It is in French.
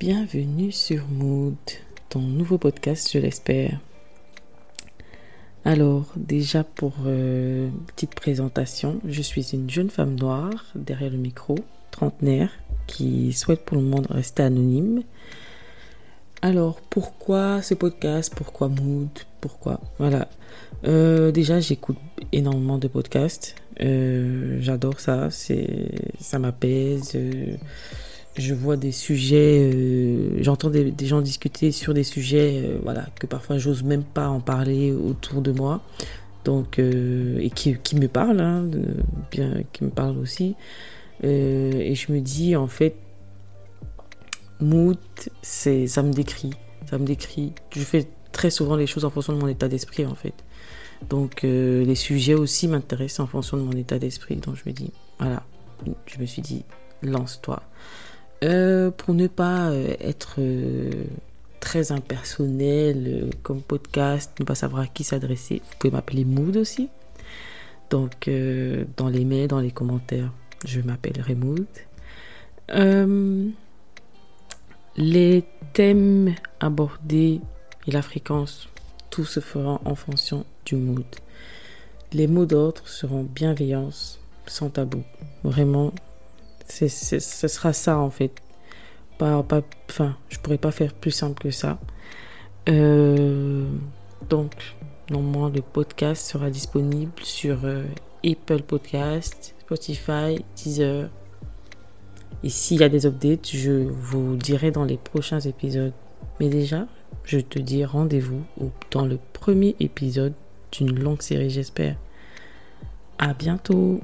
bienvenue sur Mood, ton nouveau podcast, je l'espère. Alors, déjà pour euh, petite présentation, je suis une jeune femme noire derrière le micro, trentenaire, qui souhaite pour le moment rester anonyme. Alors, pourquoi ce podcast? Pourquoi Mood? Pourquoi? Voilà. Euh, déjà, j'écoute énormément de podcasts. Euh, j'adore ça. Ça m'apaise je vois des sujets, euh, j'entends des, gens discuter sur des sujets, euh, voilà, que parfois j'ose même pas en parler autour de moi, donc euh, et qui, me parlent, hein, bien, qui me parlent aussi, et je me dis en fait, mood, ça me décrit, ça me décrit. Je fais très souvent les choses en fonction de mon état d'esprit en fait, donc les sujets aussi m'intéressent en fonction de mon état d'esprit, donc je me dis, voilà, je me suis dit, lance-toi. Euh, pour ne pas euh, être euh, très impersonnel comme podcast, ne pas savoir à qui s'adresser, vous pouvez m'appeler Mood aussi. Donc, dans les mails, dans les commentaires, je m'appellerai Mood. les thèmes abordés et la fréquence, tout se fera en fonction du mood. Les mots d'ordre seront bienveillance, sans tabou. Vraiment, ce sera ça en fait. Je pourrais pas faire plus simple que ça. Euh, donc, normalement, le podcast sera disponible sur euh, Apple Podcast, Spotify, Deezer. Et s'il y a des updates, je vous dirai dans les prochains épisodes. Mais déjà, je te dis rendez-vous dans le premier épisode d'une longue série, j'espère. À bientôt!